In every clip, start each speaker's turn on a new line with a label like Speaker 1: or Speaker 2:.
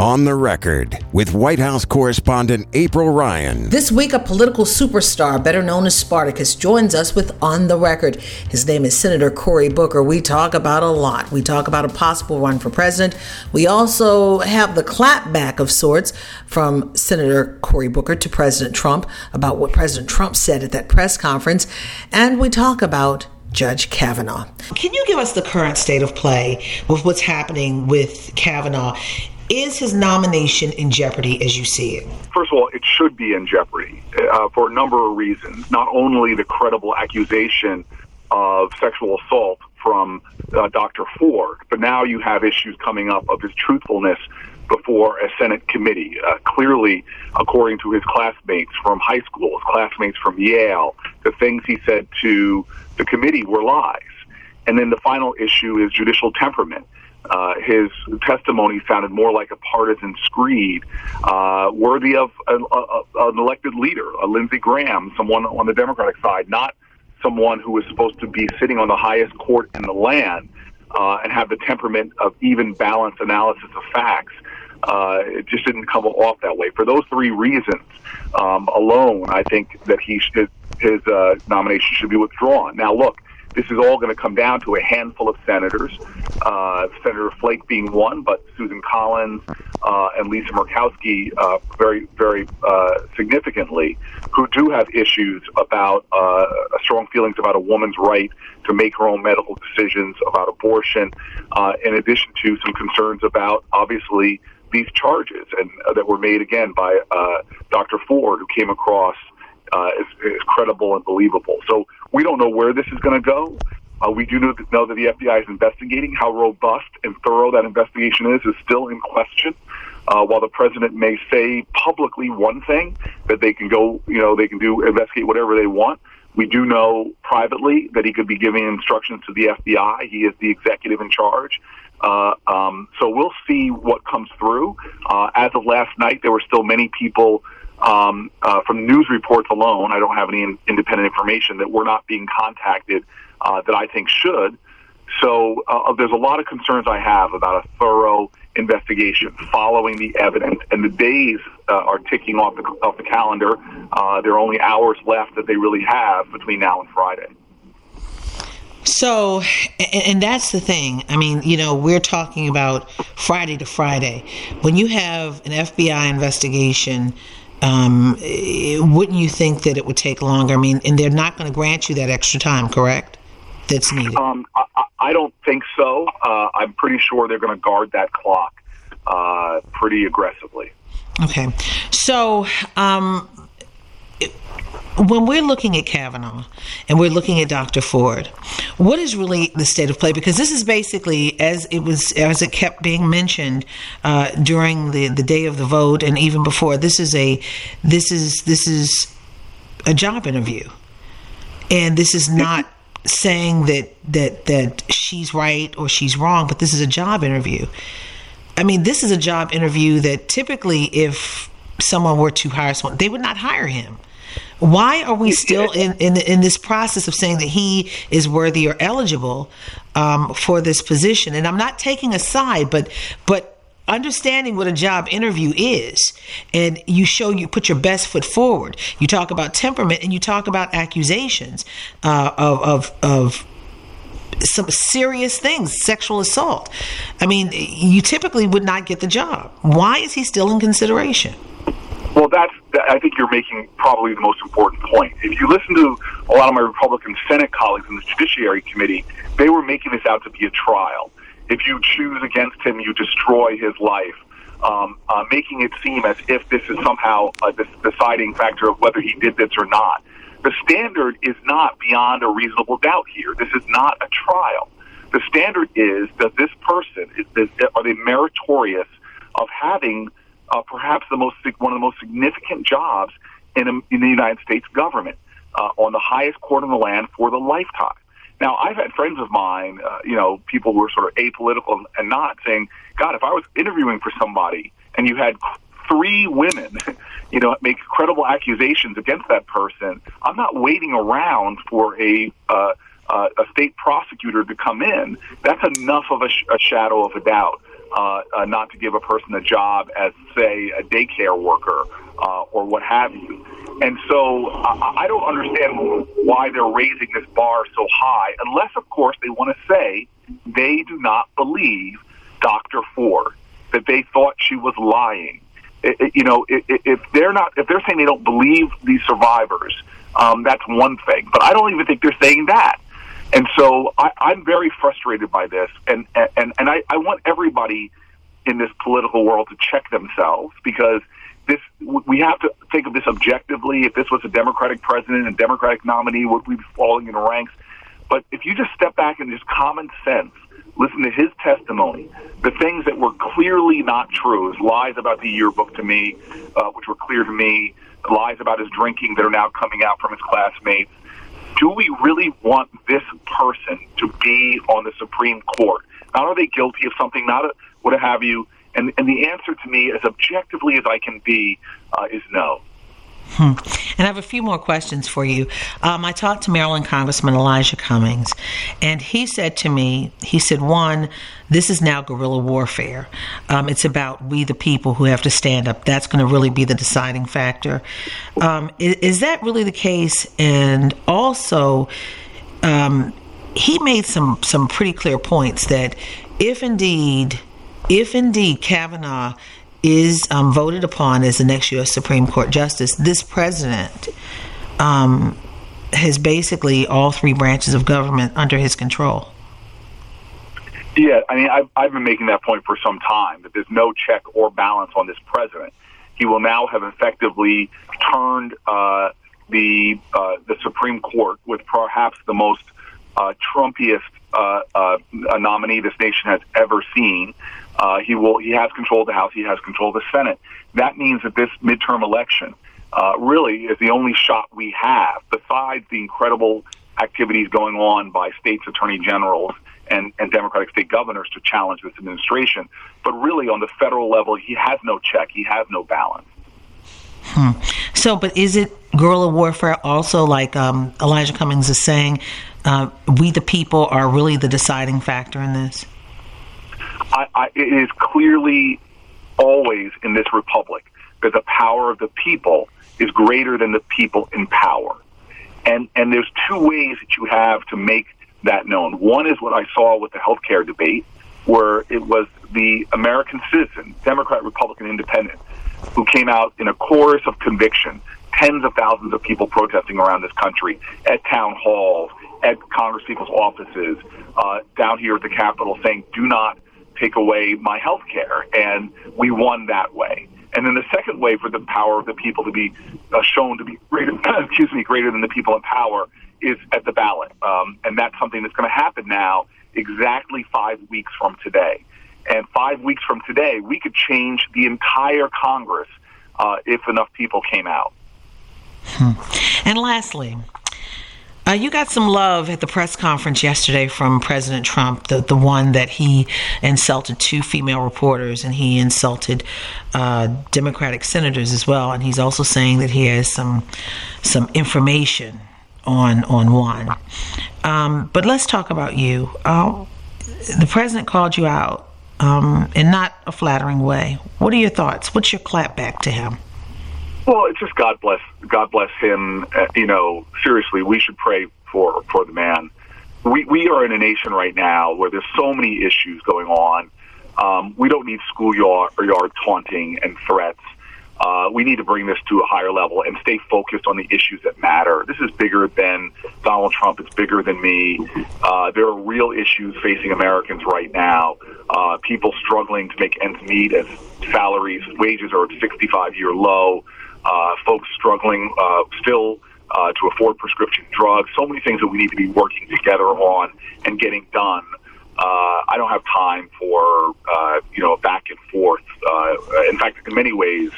Speaker 1: On the record with White House correspondent April Ryan.
Speaker 2: This week, a political superstar, better known as Spartacus, joins us with On the Record. His name is Senator Cory Booker. We talk about a lot. We talk about a possible run for president. We also have the clapback of sorts from Senator Cory Booker to President Trump about what President Trump said at that press conference. And we talk about Judge Kavanaugh. Can you give us the current state of play with what's happening with Kavanaugh? Is his nomination in jeopardy as you see it?
Speaker 3: First of all, it should be in jeopardy uh, for a number of reasons. Not only the credible accusation of sexual assault from uh, Dr. Ford, but now you have issues coming up of his truthfulness before a Senate committee. Uh, clearly, according to his classmates from high school, his classmates from Yale, the things he said to the committee were lies. And then the final issue is judicial temperament. Uh, his testimony sounded more like a partisan screed, uh, worthy of a, a, an elected leader, a Lindsey Graham, someone on the Democratic side, not someone who was supposed to be sitting on the highest court in the land uh, and have the temperament of even balanced analysis of facts. Uh, it just didn't come off that way. For those three reasons um, alone, I think that he should, his uh, nomination should be withdrawn. Now, look, this is all going to come down to a handful of senators, uh, Senator Flake being one, but Susan Collins uh, and Lisa Murkowski uh, very, very uh, significantly, who do have issues about uh, strong feelings about a woman's right to make her own medical decisions about abortion, uh, in addition to some concerns about obviously these charges and that were made again by Dr. Ford, who came across uh, is, is credible and believable. So we don't know where this is going to go. Uh, we do know, know that the FBI is investigating. How robust and thorough that investigation is is still in question. Uh, while the president may say publicly one thing that they can go, you know, they can do investigate whatever they want. We do know privately that he could be giving instructions to the FBI. He is the executive in charge. Uh, um, so we'll see what comes through. Uh, as of last night, there were still many people um, uh, from news reports alone, I don't have any in, independent information that we're not being contacted uh, that I think should. So uh, there's a lot of concerns I have about a thorough investigation following the evidence, and the days uh, are ticking off the, off the calendar. Uh, there are only hours left that they really have between now and Friday.
Speaker 2: So, and that's the thing. I mean, you know, we're talking about Friday to Friday. When you have an FBI investigation um, wouldn't you think that it would take longer? I mean, and they're not going to grant you that extra time, correct? That's needed.
Speaker 3: Um, I, I, don't think so. Uh, I'm pretty sure they're going to guard that clock uh, pretty aggressively.
Speaker 2: Okay, so um, when we're looking at Kavanaugh and we're looking at Dr. Ford, what is really the state of play? Because this is basically as it was as it kept being mentioned uh, during the, the day of the vote and even before. This is a this is this is a job interview, and this is not saying that that that she's right or she's wrong, but this is a job interview. I mean, this is a job interview that typically, if someone were to hire someone, they would not hire him why are we still in, in, in this process of saying that he is worthy or eligible um, for this position? And I'm not taking a side, but but understanding what a job interview is and you show you put your best foot forward. You talk about temperament and you talk about accusations uh, of, of, of some serious things sexual assault. I mean you typically would not get the job. Why is he still in consideration
Speaker 3: well, that's. I think you're making probably the most important point. If you listen to a lot of my Republican Senate colleagues in the Judiciary Committee, they were making this out to be a trial. If you choose against him, you destroy his life. Um, uh, making it seem as if this is somehow a deciding factor of whether he did this or not. The standard is not beyond a reasonable doubt here. This is not a trial. The standard is that this person is, is are they meritorious of having uh, perhaps the most one of the most significant jobs in, a, in the United States government uh, on the highest court in the land for the lifetime. Now, I've had friends of mine, uh, you know, people who are sort of apolitical and not saying, God, if I was interviewing for somebody and you had three women, you know, make credible accusations against that person, I'm not waiting around for a uh, uh, a state prosecutor to come in. That's enough of a, sh- a shadow of a doubt uh, uh, not to give a person a job as, say, a daycare worker uh, or what have you. And so I, I don't understand why they're raising this bar so high, unless, of course, they want to say they do not believe Dr. Ford, that they thought she was lying. It, it, you know, if they're not, if they're saying they don't believe these survivors, um, that's one thing. But I don't even think they're saying that. And so I, I'm very frustrated by this, and and and I, I want everybody in this political world to check themselves because this we have to think of this objectively. If this was a Democratic president and Democratic nominee, would we be falling in ranks? But if you just step back and just common sense, listen to his testimony, the things that were clearly not true, his lies about the yearbook to me, uh, which were clear to me, lies about his drinking that are now coming out from his classmates, do we really want this person to be on the Supreme Court? Not are they guilty of something, not a, what have you. And, and the answer to me, as objectively as I can be, uh, is no.
Speaker 2: Hmm. And I have a few more questions for you. Um, I talked to Maryland Congressman Elijah Cummings, and he said to me, he said, one, this is now guerrilla warfare. Um, it's about we, the people, who have to stand up. That's going to really be the deciding factor. Um, is, is, that really the case? And also, um, he made some some pretty clear points that if indeed, if indeed Kavanaugh is um, voted upon as the next U.S. Supreme Court justice, this president um, has basically all three branches of government under his control.
Speaker 3: Yeah, I mean, I've, I've been making that point for some time that there's no check or balance on this president. He will now have effectively turned uh, the uh, the Supreme Court with perhaps the most uh, Trumpiest uh, uh, nominee this nation has ever seen. Uh, he will. He has control of the House. He has control of the Senate. That means that this midterm election uh, really is the only shot we have, besides the incredible activities going on by states' attorney generals and, and Democratic state governors to challenge this administration. But really, on the federal level, he has no check. He has no balance.
Speaker 2: Hmm. So, but is it guerrilla warfare also, like um, Elijah Cummings is saying, uh, we the people are really the deciding factor in this?
Speaker 3: I, I, it is clearly always in this republic that the power of the people is greater than the people in power. And, and there's two ways that you have to make that known. One is what I saw with the healthcare debate, where it was the American citizen, Democrat, Republican, Independent, who came out in a chorus of conviction, tens of thousands of people protesting around this country at town halls, at Congress people's offices, uh, down here at the Capitol, saying, "Do not take away my health care. And we won that way. And then the second way for the power of the people to be uh, shown to be greater, excuse me, greater than the people in power is at the ballot. Um, and that's something that's going to happen now exactly five weeks from today. And five weeks from today, we could change the entire Congress uh, if enough people came out.
Speaker 2: Hmm. And lastly, uh, you got some love at the press conference yesterday from President Trump, the, the one that he insulted two female reporters and he insulted uh, Democratic senators as well. And he's also saying that he has some some information on on one. Um, but let's talk about you. Uh, the president called you out um, in not a flattering way. What are your thoughts? What's your clap back to him?
Speaker 3: Well, it's just God bless God bless him. Uh, you know, seriously, we should pray for for the man. We we are in a nation right now where there's so many issues going on. Um, we don't need schoolyard yard taunting and threats. uh, we need to bring this to a higher level and stay focused on the issues that matter. This is bigger than Donald Trump. It's bigger than me. Uh, there are real issues facing Americans right now. Uh, people struggling to make ends meet as salaries, wages are at 65 year low. Uh, folks struggling uh, still uh, to afford prescription drugs. So many things that we need to be working together on and getting done. Uh, I don't have time for uh, you know back and forth. Uh, in fact, in many ways,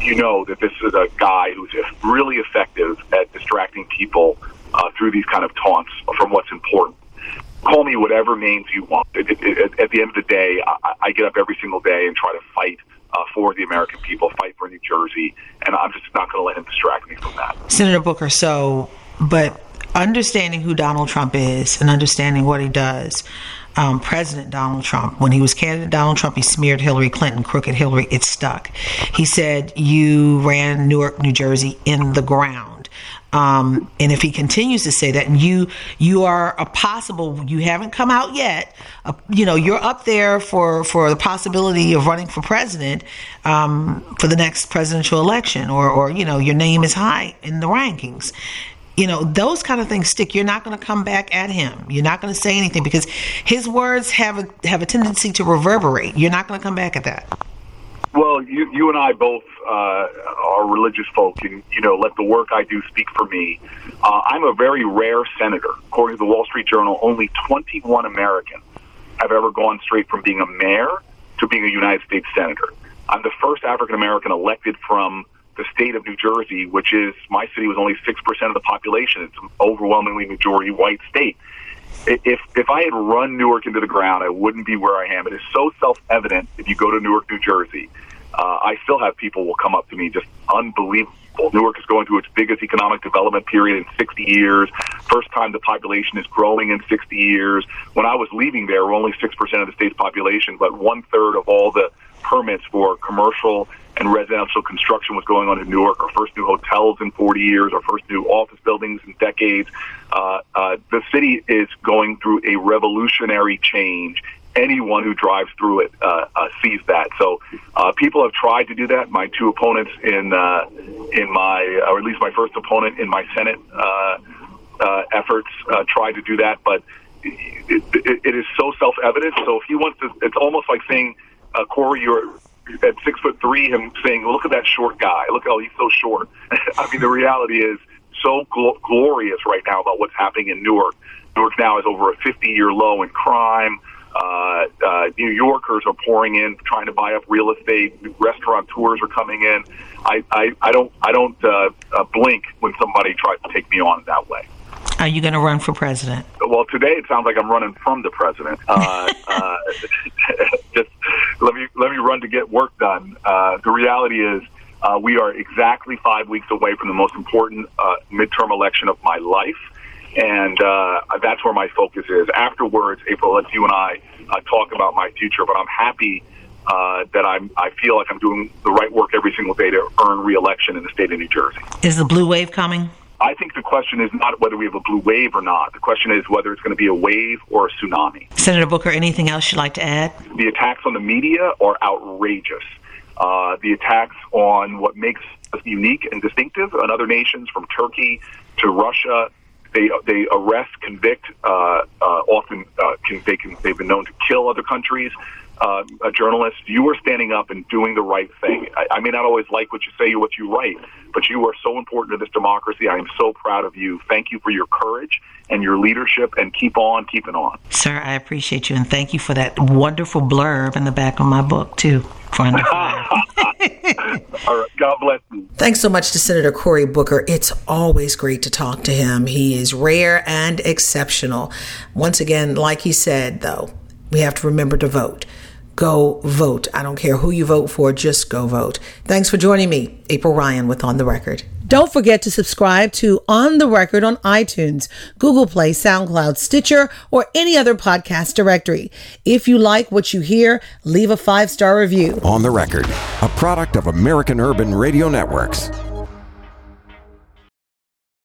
Speaker 3: you know that this is a guy who's really effective at distracting people uh, through these kind of taunts from what's important. Call me whatever names you want. At, at, at the end of the day, I, I get up every single day and try to fight uh, for the American people, fight for New Jersey, and I'm just not going to let him distract me from that.
Speaker 2: Senator Booker, so, but understanding who Donald Trump is and understanding what he does, um, President Donald Trump, when he was candidate Donald Trump, he smeared Hillary Clinton, crooked Hillary, it stuck. He said, You ran Newark, New Jersey in the ground. Um, and if he continues to say that, and you you are a possible, you haven't come out yet. Uh, you know, you're up there for for the possibility of running for president um, for the next presidential election, or or you know, your name is high in the rankings. You know those kind of things stick. You're not going to come back at him. You're not going to say anything because his words have a have a tendency to reverberate. You're not going to come back at that
Speaker 3: well you you and i both uh, are religious folk and you know let the work i do speak for me uh, i'm a very rare senator according to the wall street journal only 21 americans have ever gone straight from being a mayor to being a united states senator i'm the first african american elected from the state of New Jersey, which is my city was only six percent of the population. It's an overwhelmingly majority white state. If if I had run Newark into the ground, I wouldn't be where I am. It is so self evident. If you go to Newark, New Jersey, uh, I still have people will come up to me just unbelievable. Newark is going through its biggest economic development period in 60 years. First time the population is growing in 60 years. When I was leaving there, we're only 6% of the state's population, but one third of all the permits for commercial and residential construction was going on in Newark. Our first new hotels in 40 years, our first new office buildings in decades. Uh, uh, the city is going through a revolutionary change. Anyone who drives through it uh, uh, sees that. So uh, people have tried to do that. My two opponents in uh, in my, or at least my first opponent in my Senate efforts, tried to do that, but it, it, it is so self-evident. So if he wants to, it's almost like saying, uh, Cory, you're at six foot three, him saying, "Look at that short guy. Look how he's so short." I mean, the reality is so gl- glorious right now about what's happening in Newark. Newark now is over a 50 year low in crime. Uh, uh, New Yorkers are pouring in, trying to buy up real estate. Restaurateurs are coming in. I, I, I don't, I don't uh, uh, blink when somebody tries to take me on that way.
Speaker 2: Are you going to run for president?
Speaker 3: Well, today it sounds like I'm running from the president. Uh, uh, just let me let me run to get work done. Uh, the reality is, uh, we are exactly five weeks away from the most important uh, midterm election of my life, and uh, that's where my focus is. Afterwards, April, let's you and I uh, talk about my future. But I'm happy uh, that I'm I feel like I'm doing the right work every single day to earn reelection in the state of New Jersey.
Speaker 2: Is the blue wave coming?
Speaker 3: I think the question is not whether we have a blue wave or not. The question is whether it's going to be a wave or a tsunami.
Speaker 2: Senator Booker, anything else you'd like to add?
Speaker 3: The attacks on the media are outrageous. Uh, the attacks on what makes us unique and distinctive on other nations, from Turkey to Russia, they they arrest, convict. Uh, uh, often, uh, can, they can they've been known to kill other countries uh, a journalist, you are standing up and doing the right thing. I, I may not always like what you say or what you write, but you are so important to this democracy. I am so proud of you. Thank you for your courage and your leadership, and keep on keeping on.
Speaker 2: Sir, I appreciate you, and thank you for that wonderful blurb in the back of my book, too. For All
Speaker 3: right. God bless you.
Speaker 2: Thanks so much to Senator Cory Booker. It's always great to talk to him. He is rare and exceptional. Once again, like he said, though, we have to remember to vote go vote. I don't care who you vote for, just go vote. Thanks for joining me, April Ryan with On the Record. Don't forget to subscribe to On the Record on iTunes, Google Play, SoundCloud, Stitcher, or any other podcast directory. If you like what you hear, leave a five star review.
Speaker 1: On the Record, a product of American Urban Radio Networks.